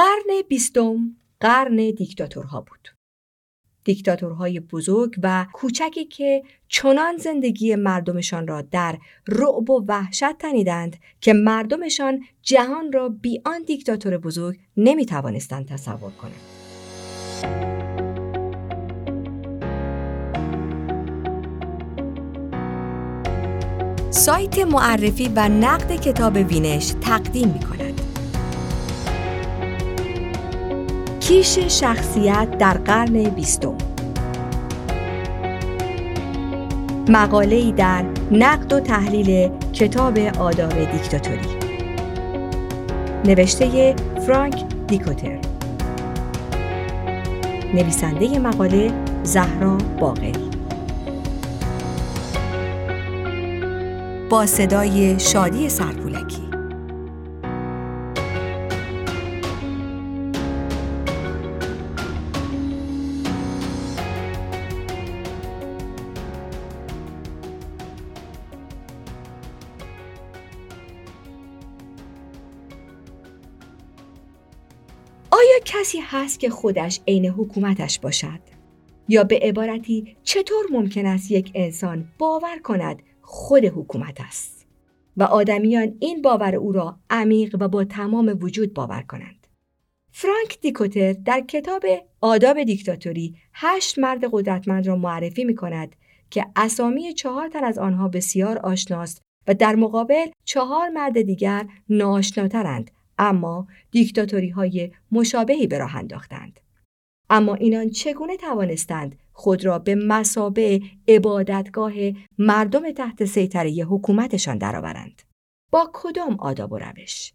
قرن بیستم قرن دیکتاتورها بود. دیکتاتورهای بزرگ و کوچکی که چنان زندگی مردمشان را در رعب و وحشت تنیدند که مردمشان جهان را بی آن دیکتاتور بزرگ نمی توانستند تصور کنند. سایت معرفی و نقد کتاب وینش تقدیم می کیش شخصیت در قرن بیستم. مقاله ای در نقد و تحلیل کتاب آداب دیکتاتوری. نوشته فرانک دیکوتر. نویسنده مقاله زهرا باقری. با صدای شادی سرپولکی. کسی هست که خودش عین حکومتش باشد؟ یا به عبارتی چطور ممکن است یک انسان باور کند خود حکومت است و آدمیان این باور او را عمیق و با تمام وجود باور کنند؟ فرانک دیکوتر در کتاب آداب دیکتاتوری هشت مرد قدرتمند را معرفی می کند که اسامی چهار تن از آنها بسیار آشناست و در مقابل چهار مرد دیگر ناآشناترند اما دیکتاتوری های مشابهی به راه انداختند. اما اینان چگونه توانستند خود را به مسابه عبادتگاه مردم تحت سیطره حکومتشان درآورند؟ با کدام آداب و روش؟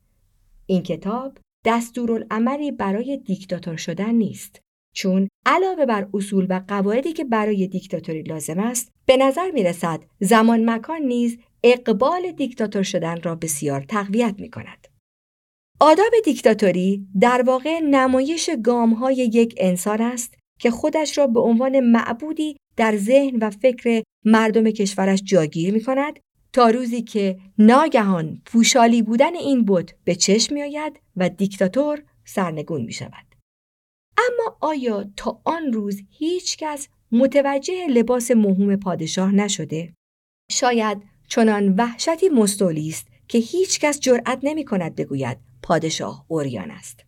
این کتاب دستورالعملی برای دیکتاتور شدن نیست چون علاوه بر اصول و قواعدی که برای دیکتاتوری لازم است به نظر می رسد زمان مکان نیز اقبال دیکتاتور شدن را بسیار تقویت می کند. آداب دیکتاتوری در واقع نمایش گام های یک انسان است که خودش را به عنوان معبودی در ذهن و فکر مردم کشورش جاگیر می کند تا روزی که ناگهان پوشالی بودن این بود به چشم می آید و دیکتاتور سرنگون می شود. اما آیا تا آن روز هیچ کس متوجه لباس مهم پادشاه نشده؟ شاید چنان وحشتی مستولی است که هیچ کس جرأت نمی کند بگوید پادشاه اوریان است.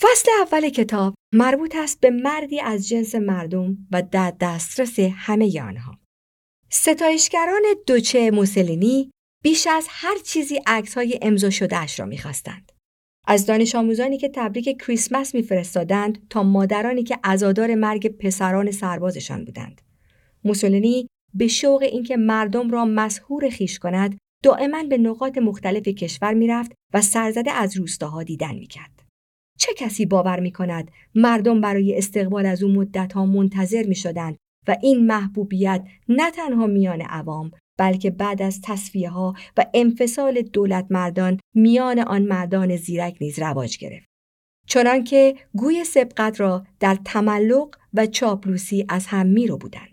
فصل اول کتاب مربوط است به مردی از جنس مردم و در دسترس همه آنها. ستایشگران دوچه موسلینی بیش از هر چیزی عکس های امضا شده اش را می‌خواستند. از دانش آموزانی که تبریک کریسمس میفرستادند تا مادرانی که عزادار مرگ پسران سربازشان بودند. موسولینی به شوق اینکه مردم را مسهور خیش کند دائما به نقاط مختلف کشور می‌رفت و سرزده از روستاها دیدن می‌کرد. چه کسی باور می کند مردم برای استقبال از او مدتها منتظر می شدند و این محبوبیت نه تنها میان عوام بلکه بعد از تصفیه ها و انفصال دولت مردان میان آن مردان زیرک نیز رواج گرفت. چنانکه گوی سبقت را در تملق و چاپلوسی از هم می رو بودند.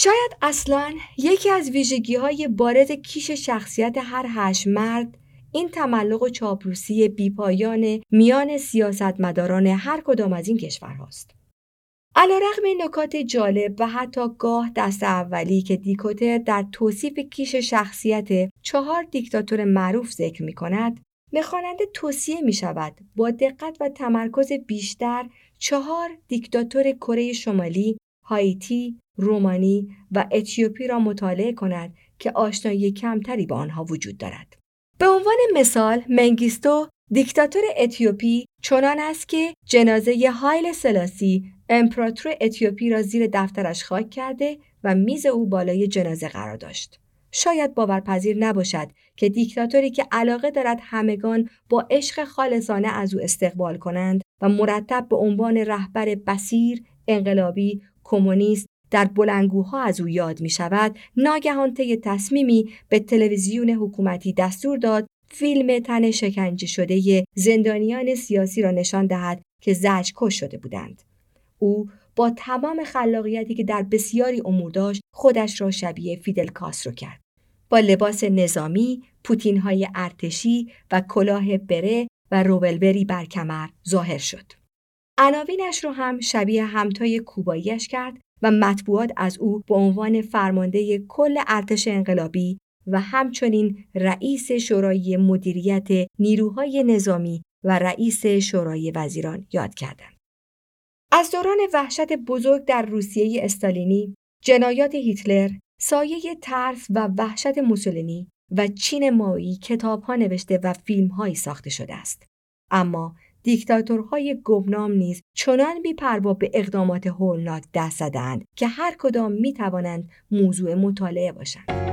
شاید اصلا یکی از ویژگی های بارز کیش شخصیت هر هشت مرد این تملق و چاپلوسی بیپایان میان سیاستمداران هر کدام از این کشورهاست. علیرغم نکات جالب و حتی گاه دست اولی که دیکوتر در توصیف کیش شخصیت چهار دیکتاتور معروف ذکر می کند، به خواننده توصیه می شود با دقت و تمرکز بیشتر چهار دیکتاتور کره شمالی، هایتی، رومانی و اتیوپی را مطالعه کند که آشنایی کمتری با آنها وجود دارد. به عنوان مثال منگیستو دیکتاتور اتیوپی چنان است که جنازه هایله سلاسی امپراتور اتیوپی را زیر دفترش خاک کرده و میز او بالای جنازه قرار داشت. شاید باورپذیر نباشد که دیکتاتوری که علاقه دارد همگان با عشق خالصانه از او استقبال کنند و مرتب به عنوان رهبر بصیر، انقلابی، کمونیست در بلنگوها از او یاد می شود ناگهان طی تصمیمی به تلویزیون حکومتی دستور داد فیلم تن شکنجه شده زندانیان سیاسی را نشان دهد که زج کش شده بودند. او با تمام خلاقیتی که در بسیاری امور داشت خودش را شبیه فیدل کاسترو کرد. با لباس نظامی، پوتین های ارتشی و کلاه بره و روبلبری بر کمر ظاهر شد. عناوینش رو هم شبیه همتای کوباییش کرد و مطبوعات از او به عنوان فرمانده کل ارتش انقلابی و همچنین رئیس شورای مدیریت نیروهای نظامی و رئیس شورای وزیران یاد کردند. از دوران وحشت بزرگ در روسیه استالینی، جنایات هیتلر، سایه ترس و وحشت موسولینی و چین مایی کتابها نوشته و فیلمهایی ساخته شده است. اما دیکتاتورهای گمنام نیز چنان بیپروا به اقدامات هولناک دست زدند که هر کدام می توانند موضوع مطالعه باشند.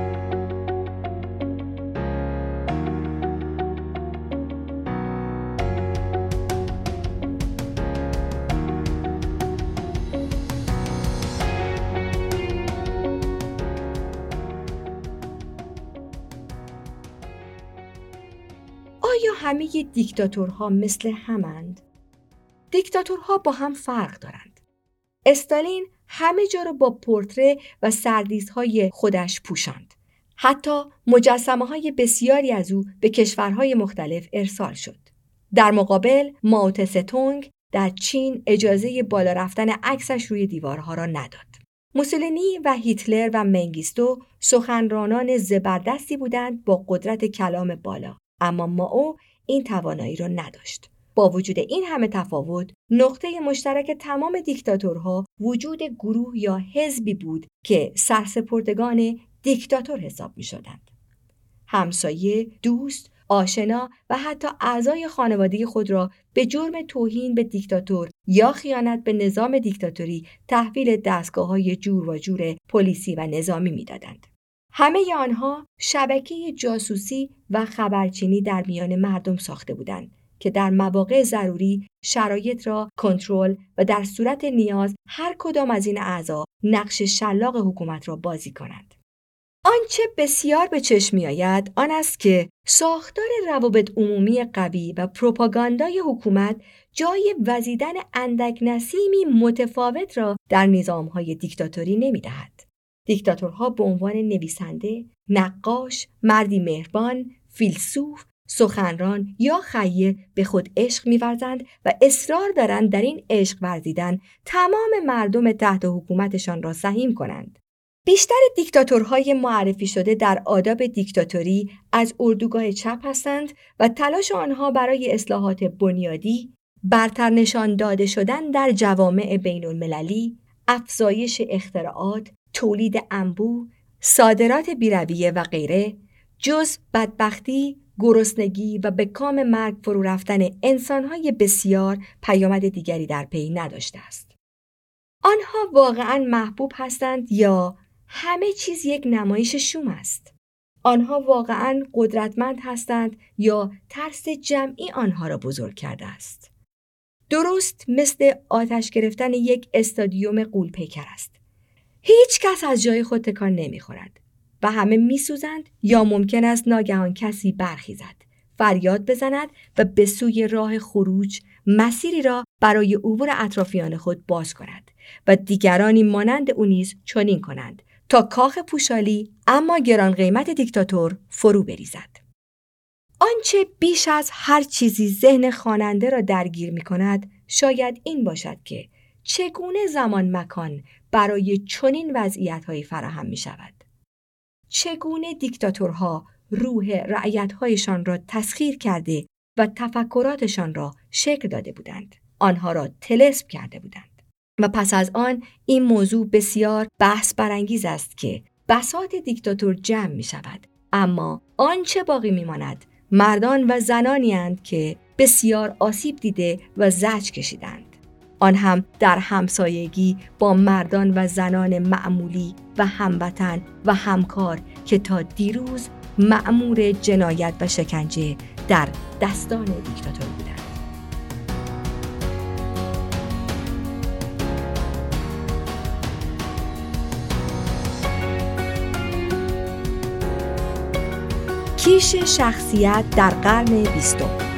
همه دیکتاتورها مثل همند؟ دیکتاتورها با هم فرق دارند. استالین همه جا را با پورتره و سردیزهای خودش پوشاند. حتی مجسمه های بسیاری از او به کشورهای مختلف ارسال شد. در مقابل ماوتستونگ در چین اجازه بالا رفتن عکسش روی دیوارها را نداد. موسولینی و هیتلر و منگیستو سخنرانان زبردستی بودند با قدرت کلام بالا. اما ماو این توانایی را نداشت. با وجود این همه تفاوت، نقطه مشترک تمام دیکتاتورها وجود گروه یا حزبی بود که سرسپردگان دیکتاتور حساب می شدند. همسایه، دوست، آشنا و حتی اعضای خانواده خود را به جرم توهین به دیکتاتور یا خیانت به نظام دیکتاتوری تحویل دستگاه های جور و جور پلیسی و نظامی می‌دادند. همه آنها شبکه جاسوسی و خبرچینی در میان مردم ساخته بودند که در مواقع ضروری شرایط را کنترل و در صورت نیاز هر کدام از این اعضا نقش شلاق حکومت را بازی کنند. آنچه بسیار به چشم میآید آن است که ساختار روابط عمومی قوی و پروپاگاندای حکومت جای وزیدن اندک نسیمی متفاوت را در نظامهای دیکتاتوری نمی‌دهد. دیکتاتورها به عنوان نویسنده، نقاش، مردی مهربان، فیلسوف، سخنران یا خیه به خود عشق میورزند و اصرار دارند در این عشق ورزیدن تمام مردم تحت حکومتشان را سهیم کنند. بیشتر دیکتاتورهای معرفی شده در آداب دیکتاتوری از اردوگاه چپ هستند و تلاش آنها برای اصلاحات بنیادی، برتر نشان داده شدن در جوامع بین المللی، افزایش اختراعات، تولید انبوه، صادرات بیرویه و غیره جز بدبختی، گرسنگی و به کام مرگ فرو رفتن انسانهای بسیار پیامد دیگری در پی نداشته است. آنها واقعا محبوب هستند یا همه چیز یک نمایش شوم است. آنها واقعا قدرتمند هستند یا ترس جمعی آنها را بزرگ کرده است. درست مثل آتش گرفتن یک استادیوم قولپیکر است. هیچ کس از جای خود تکان نمی‌خورد و همه میسوزند یا ممکن است ناگهان کسی برخیزد فریاد بزند و به سوی راه خروج مسیری را برای عبور اطرافیان خود باز کند و دیگرانی مانند او نیز چنین کنند تا کاخ پوشالی اما گران قیمت دیکتاتور فرو بریزد. آنچه بیش از هر چیزی ذهن خواننده را درگیر می کند شاید این باشد که چگونه زمان مکان برای چنین وضعیتهایی فراهم می شود. چگونه دیکتاتورها روح رعیتهایشان را تسخیر کرده و تفکراتشان را شکل داده بودند. آنها را تلسم کرده بودند. و پس از آن این موضوع بسیار بحث برانگیز است که بساط دیکتاتور جمع می شود. اما آنچه باقی می ماند مردان و زنانی که بسیار آسیب دیده و زج کشیدند. آن هم در همسایگی با مردان و زنان معمولی و هموطن و همکار که تا دیروز معمور جنایت و شکنجه در دستان دیکتاتور بودند. کیش شخصیت در قرن بیستم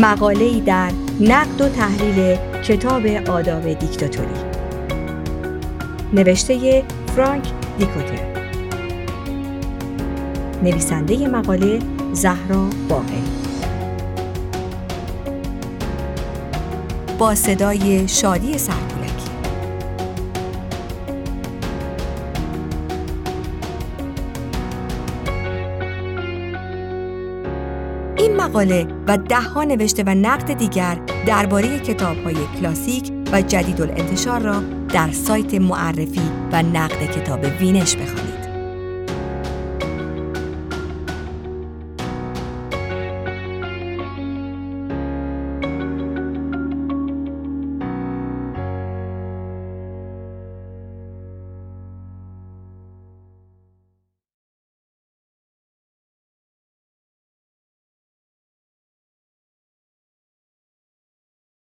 مقاله در نقد و تحلیل کتاب آداب دیکتاتوری. نوشته فرانک دیکوتر. نویسنده مقاله زهرا باقری با صدای شادی سرکولکی مقاله و دهها نوشته و نقد دیگر درباره کتاب‌های کلاسیک و جدید الانتشار را در سایت معرفی و نقد کتاب وینش بخوانید.